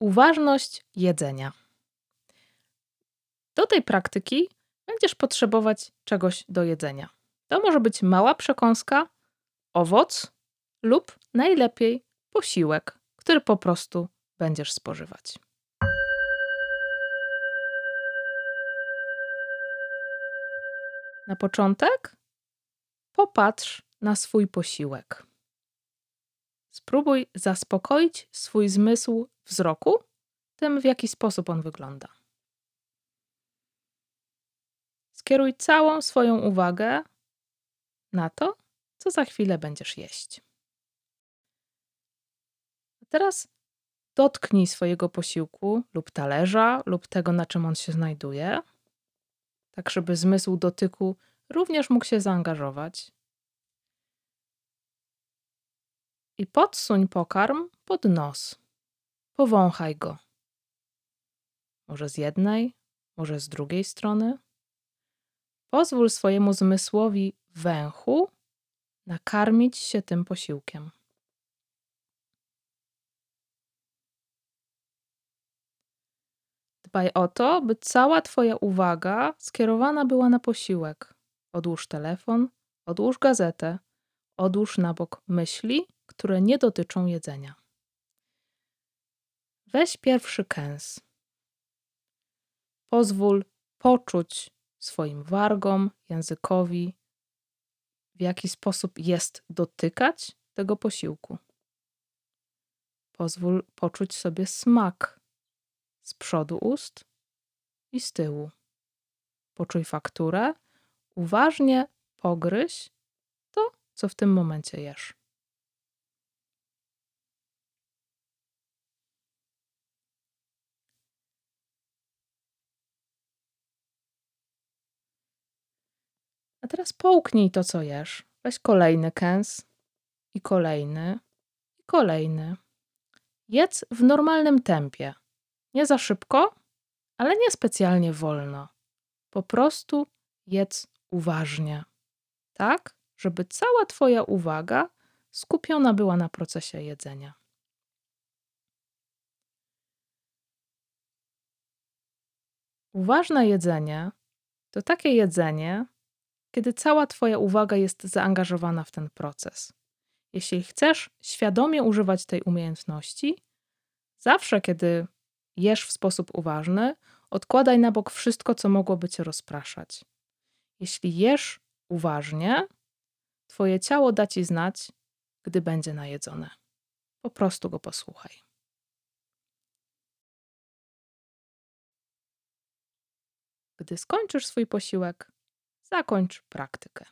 Uważność jedzenia. Do tej praktyki będziesz potrzebować czegoś do jedzenia. To może być mała przekąska, owoc lub najlepiej posiłek, który po prostu będziesz spożywać. Na początek popatrz na swój posiłek. Spróbuj zaspokoić swój zmysł wzroku tym, w jaki sposób on wygląda. Skieruj całą swoją uwagę na to, co za chwilę będziesz jeść. A teraz dotknij swojego posiłku lub talerza, lub tego, na czym on się znajduje, tak żeby zmysł dotyku również mógł się zaangażować. I podsuń pokarm pod nos. Powąchaj go. Może z jednej, może z drugiej strony. Pozwól swojemu zmysłowi węchu nakarmić się tym posiłkiem. Dbaj o to, by cała Twoja uwaga skierowana była na posiłek. Odłóż telefon, odłóż gazetę, odłóż na bok myśli, które nie dotyczą jedzenia. Weź pierwszy kęs. Pozwól poczuć swoim wargom, językowi, w jaki sposób jest dotykać tego posiłku. Pozwól poczuć sobie smak z przodu ust i z tyłu. Poczuj fakturę, uważnie pogryź to, co w tym momencie jesz. A teraz połknij to, co jesz. Weź kolejny kęs i kolejny i kolejny. Jedz w normalnym tempie. Nie za szybko, ale nie specjalnie wolno. Po prostu jedz uważnie. Tak, żeby cała Twoja uwaga skupiona była na procesie jedzenia. Uważne jedzenie to takie jedzenie, kiedy cała Twoja uwaga jest zaangażowana w ten proces. Jeśli chcesz świadomie używać tej umiejętności, zawsze kiedy jesz w sposób uważny, odkładaj na bok wszystko, co mogłoby cię rozpraszać. Jeśli jesz uważnie, Twoje ciało da ci znać, gdy będzie najedzone. Po prostu go posłuchaj. Gdy skończysz swój posiłek, zakończ praktykę.